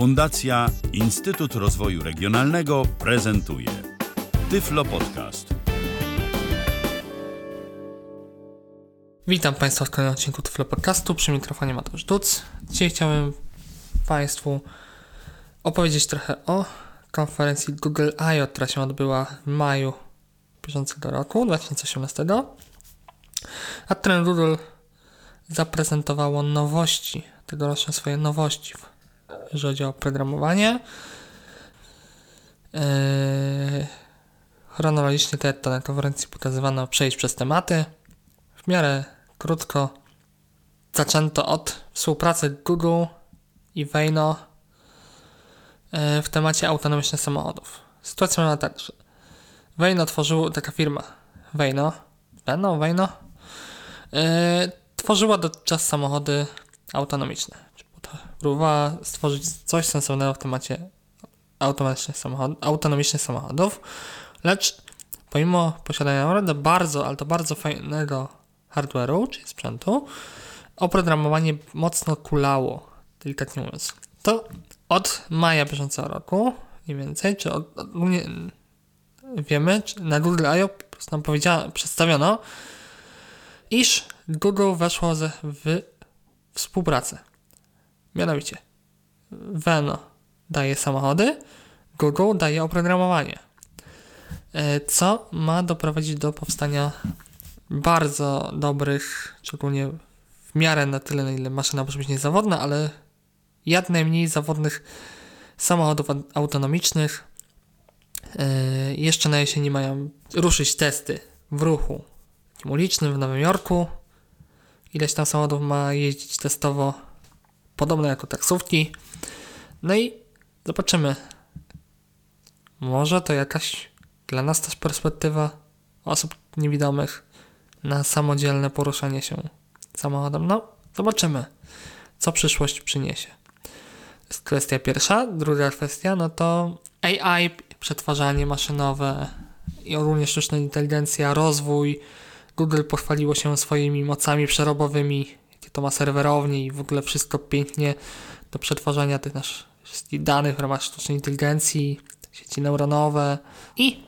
Fundacja Instytut Rozwoju Regionalnego prezentuje Tyflo Podcast. Witam Państwa w kolejnym odcinku Tyflo Podcastu. Przy mikrofonie Mateusz Duc. Dzisiaj chciałem Państwu opowiedzieć trochę o konferencji Google I.O., która się odbyła w maju bieżącego roku, 2018. A którym Google zaprezentowało nowości, tegoroczne swoje nowości, jeżeli chodzi o programowanie. Yy, chronologicznie te, na konferencji pokazywano przejść przez tematy. W miarę krótko zaczęto od współpracy Google i Wayno yy, w temacie autonomicznych samochodów. Sytuacja była tak, że Wayno tworzyło, taka firma Wayno, Wayno, Wayno, yy, tworzyła dotychczas samochody autonomiczne. Próbowała stworzyć coś sensownego w temacie autonomicznych, samochod autonomicznych samochodów, lecz pomimo posiadania naprawdę bardzo, ale to bardzo fajnego hardware'u, czyli sprzętu, oprogramowanie mocno kulało, delikatnie mówiąc. To od maja bieżącego roku, mniej więcej, czy od, od nie, wiemy, czy na Google I.O. nam przedstawiono, iż Google weszło ze, w współpracę. Mianowicie, Veno daje samochody, Google daje oprogramowanie, e, co ma doprowadzić do powstania bardzo dobrych, szczególnie w miarę na tyle, na ile maszyna może być niezawodna, ale jak najmniej zawodnych samochodów autonomicznych. E, jeszcze na jesieni mają ruszyć testy w ruchu ulicznym w Nowym Jorku. Ileś tam samochodów ma jeździć testowo, podobne jako taksówki. No i zobaczymy. Może to jakaś dla nas też perspektywa osób niewidomych na samodzielne poruszanie się samochodem. No, zobaczymy, co przyszłość przyniesie. To jest kwestia pierwsza. Druga kwestia, no to AI, przetwarzanie maszynowe i ogólnie sztuczna inteligencja, rozwój. Google pochwaliło się swoimi mocami przerobowymi, jakie to ma serwerownie i w ogóle wszystko pięknie do przetwarzania tych naszych wszystkich danych w ramach sztucznej inteligencji, sieci neuronowe i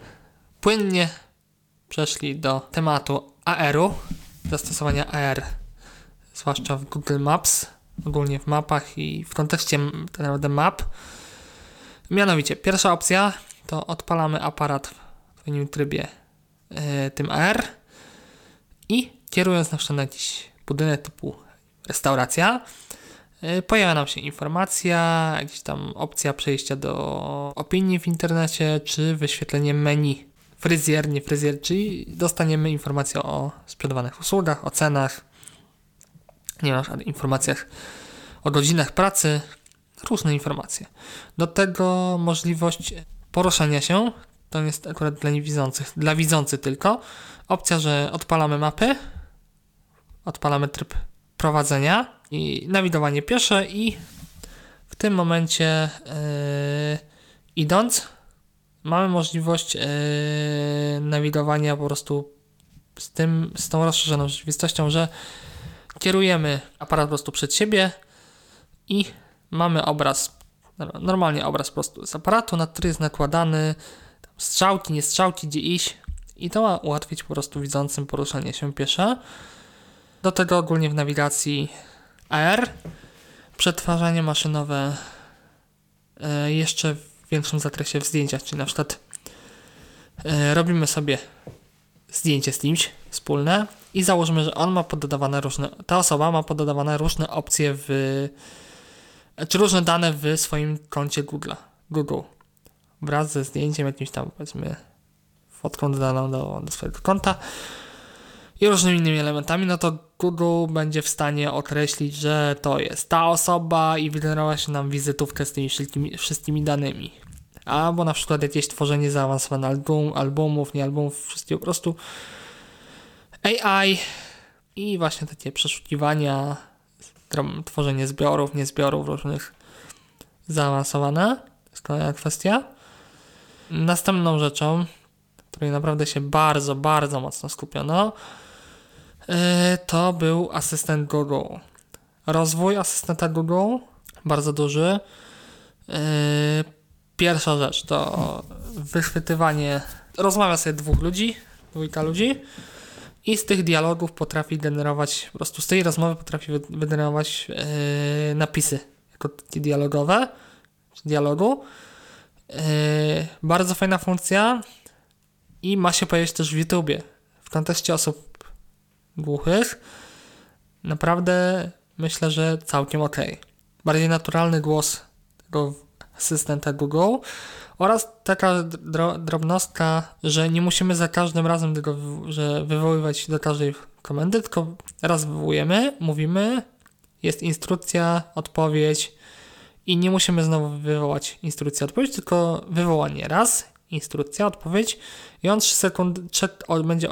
płynnie przeszli do tematu AR-u, zastosowania AR, zwłaszcza w Google Maps, ogólnie w mapach i w kontekście tak naprawdę map. Mianowicie, pierwsza opcja to odpalamy aparat w odpowiednim trybie yy, tym AR i kierując na przykład na jakiś budynek typu restauracja, yy, pojawia nam się informacja, jakaś tam opcja przejścia do opinii w internecie, czy wyświetlenie menu fryzjer, nie fryzjer, czyli dostaniemy informację o sprzedawanych usługach, o cenach, nie wiem, informacjach o godzinach pracy, różne informacje. Do tego możliwość poruszania się, to jest akurat dla niewidzących, dla widzących tylko, opcja, że odpalamy mapy, odpalamy tryb prowadzenia i nawigowanie piesze i w tym momencie yy, idąc mamy możliwość yy, po prostu z tym, z tą rozszerzoną rzeczywistością, że kierujemy aparat po prostu przed siebie i mamy obraz, normalnie obraz po prostu z aparatu, na który jest nakładany strzałki, nie strzałki, gdzie iść i to ma ułatwić po prostu widzącym poruszanie się piesze. Do tego ogólnie w nawigacji AR przetwarzanie maszynowe yy, jeszcze w większym zakresie w zdjęciach, czyli na przykład yy, robimy sobie zdjęcie z kimś wspólne i założymy, że on ma poddawane różne, ta osoba ma poddawane różne opcje w, czy różne dane w swoim koncie Google, Google. Wraz ze zdjęciem jakimś tam powiedzmy fotką dodaną do, do swojego konta i różnymi innymi elementami, no to Google będzie w stanie określić, że to jest ta osoba i wygenerować nam wizytówkę z tymi wszystkimi, wszystkimi danymi. Albo na przykład jakieś tworzenie zaawansowane album, albumów, nie albumów, wszystkiego po prostu AI i właśnie takie przeszukiwania, tworzenie zbiorów, niezbiorów różnych zaawansowane. To jest kolejna kwestia. Następną rzeczą, której naprawdę się bardzo, bardzo mocno skupiono, to był asystent Google. Rozwój asystenta Google, bardzo duży. Yy, pierwsza rzecz to wychwytywanie. Rozmawia sobie dwóch ludzi, dwójka ludzi i z tych dialogów potrafi generować, po prostu z tej rozmowy potrafi wygenerować yy, napisy jako dialogowe, dialogu. Bardzo fajna funkcja i ma się pojawić też w YouTubie. W kontekście osób głuchych naprawdę myślę, że całkiem ok. Bardziej naturalny głos tego asystenta Google oraz taka dro drobnostka, że nie musimy za każdym razem tego, że wywoływać do każdej komendy, tylko raz wywołujemy, mówimy, jest instrukcja, odpowiedź i nie musimy znowu wywołać instrukcji, odpowiedź, tylko wywołanie raz, instrukcja, odpowiedź i on 3 sekundy czek będzie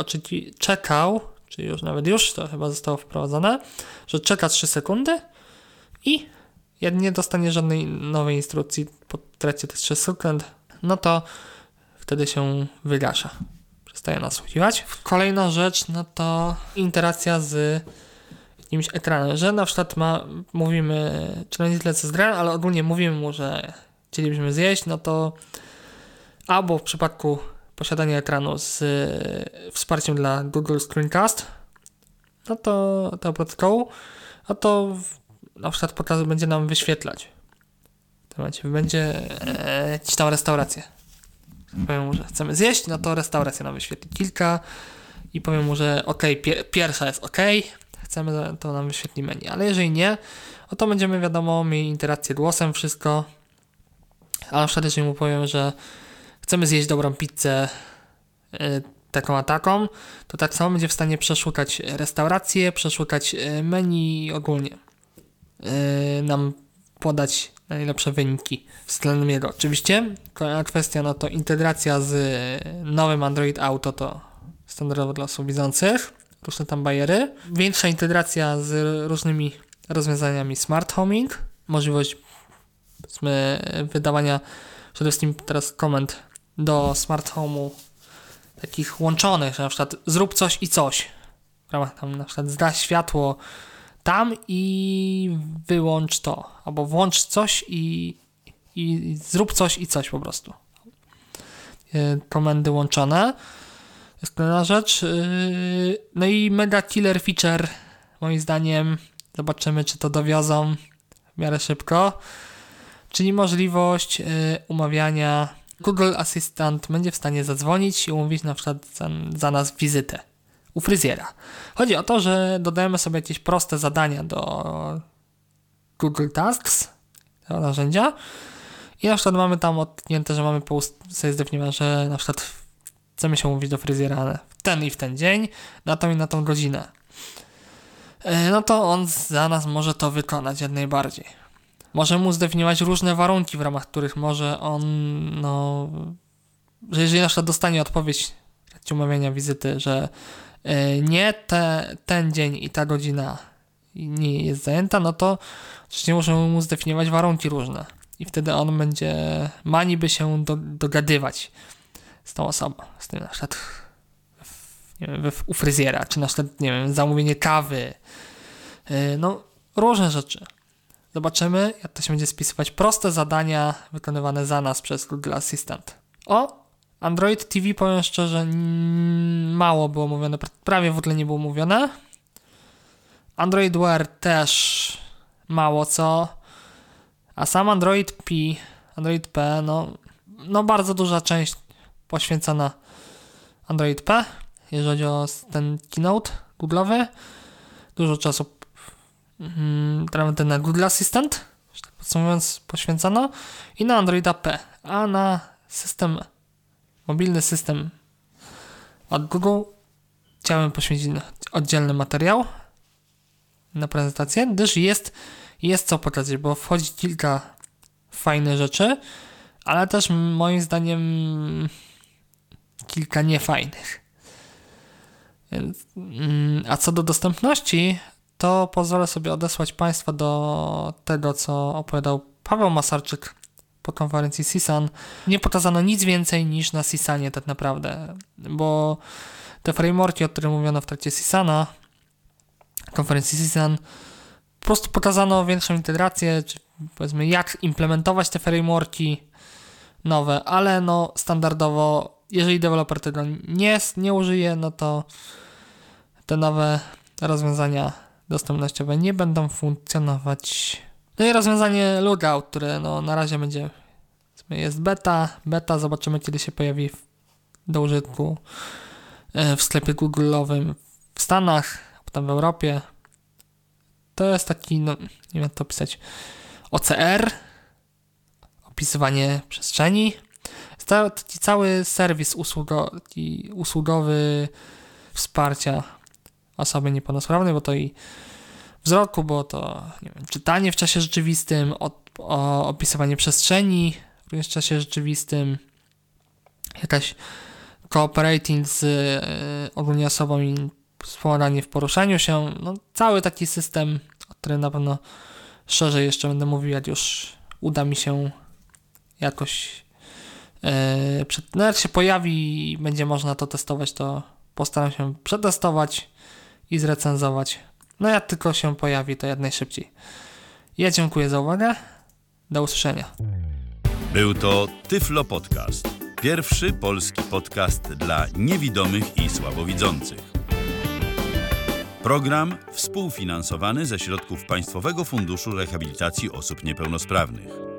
czekał, czyli już nawet już to chyba zostało wprowadzone, że czeka 3 sekundy i jak nie dostanie żadnej nowej instrukcji po tracie tych 3 sekund, no to wtedy się wygasza. Przestaje nasłuchiwać. Kolejna rzecz, no to interakcja z jakimś ekranem, że na przykład ma, mówimy, czy nie tyle co z grem, ale ogólnie mówimy mu, że chcielibyśmy zjeść, no to albo w przypadku posiadania ekranu z wsparciem dla Google Screencast, no to to protokołu, no to na przykład pokaz będzie nam wyświetlać. Momencie będzie e, gdzieś tam restaurację. Powiem mu, że chcemy zjeść, no to restauracja nam wyświetli kilka i powiem mu, że ok, pier pierwsza jest ok, chcemy, to nam wyświetli menu, ale jeżeli nie, no to będziemy wiadomo mieli interakcję głosem, wszystko, ale na przykład jeżeli mu powiem, że chcemy zjeść dobrą pizzę y, taką a taką, to tak samo będzie w stanie przeszukać restaurację, przeszukać y, menu ogólnie. Y, nam podać najlepsze wyniki względem jego. Oczywiście kolejna kwestia no to integracja z nowym Android Auto to standardowo dla osób widzących, różne tam bajery. Większa integracja z różnymi rozwiązaniami smart homing, możliwość wydawania przede wszystkim teraz komend do smart home'u takich łączonych, że na przykład zrób coś i coś. W ramach tam na przykład zda światło tam i wyłącz to. Albo włącz coś i, i zrób coś i coś po prostu. E, komendy łączone. Jest kolejna rzecz. E, no i mega killer feature, moim zdaniem. Zobaczymy, czy to dowiozą w miarę szybko. Czyli możliwość e, umawiania Google Assistant będzie w stanie zadzwonić i umówić na przykład za, za nas wizytę u fryzjera. Chodzi o to, że dodajemy sobie jakieś proste zadania do Google Tasks, tego narzędzia i na przykład mamy tam odknięte, że mamy sobie zdefiniowane, że na przykład chcemy się umówić do fryzjera w ten i w ten dzień, na tą i na tą godzinę. E, no to on za nas może to wykonać jak najbardziej. Może mu zdefiniować różne warunki, w ramach których może on, no, że jeżeli na przykład dostanie odpowiedź w trakcie umawiania wizyty, że y, nie te, ten dzień i ta godzina nie jest zajęta, no to oczywiście możemy mu zdefiniować warunki różne. I wtedy on będzie, ma niby się do, dogadywać z tą osobą. Z tym na przykład nie wiem, u fryzjera, czy na przykład, nie wiem, zamówienie kawy. Y, no, różne rzeczy. Zobaczymy, jak to się będzie spisywać. Proste zadania wykonywane za nas przez Google Assistant. O, Android TV powiem szczerze, mało było mówione, prawie w ogóle nie było mówione. Android Wear też mało co. A sam Android P, Android P, no, no bardzo duża część poświęcona Android P, jeżeli chodzi o ten keynote Google'owy. Dużo czasu mm, ten na Google Assistant, tak podsumowując, poświęcono i na Androida P, a na system, mobilny system od Google chciałem poświęcić oddzielny materiał na prezentację, gdyż jest, jest co pokazać, bo wchodzi kilka fajnych rzeczy, ale też moim zdaniem kilka niefajnych. Mm, a co do dostępności, to pozwolę sobie odesłać Państwa do tego, co opowiadał Paweł Masarczyk po konferencji CISAN. Nie pokazano nic więcej niż na CISANie tak naprawdę, bo te frameworki, o których mówiono w trakcie CISANa, konferencji CISAN, po prostu pokazano większą integrację, czy powiedzmy, jak implementować te frameworki nowe, ale no standardowo, jeżeli deweloper tego nie, nie użyje, no to te nowe rozwiązania dostępnościowe nie będą funkcjonować. No i rozwiązanie Lookout, które no na razie będzie jest beta, beta, zobaczymy kiedy się pojawi do użytku e, w sklepie Google'owym w Stanach, potem w Europie. To jest taki, no nie wiem jak to opisać, OCR, opisywanie przestrzeni. Taki cały serwis usługo, usługowy wsparcia osoby niepełnosprawnej, bo to i wzroku, bo to wiem, czytanie w czasie rzeczywistym, o, o, opisywanie przestrzeni również w czasie rzeczywistym, jakaś cooperating z y, ogólnie osobą i wspomaganie w poruszaniu się, no cały taki system, o którym na pewno szerzej jeszcze będę mówił, jak już uda mi się jakoś yy, przed, no jak się pojawi i będzie można to testować, to postaram się przetestować i zrecenzować. No jak tylko się pojawi, to jak najszybciej. Ja dziękuję za uwagę. Do usłyszenia. Był to Tyflo Podcast. Pierwszy polski podcast dla niewidomych i słabowidzących. Program współfinansowany ze środków Państwowego Funduszu Rehabilitacji Osób Niepełnosprawnych.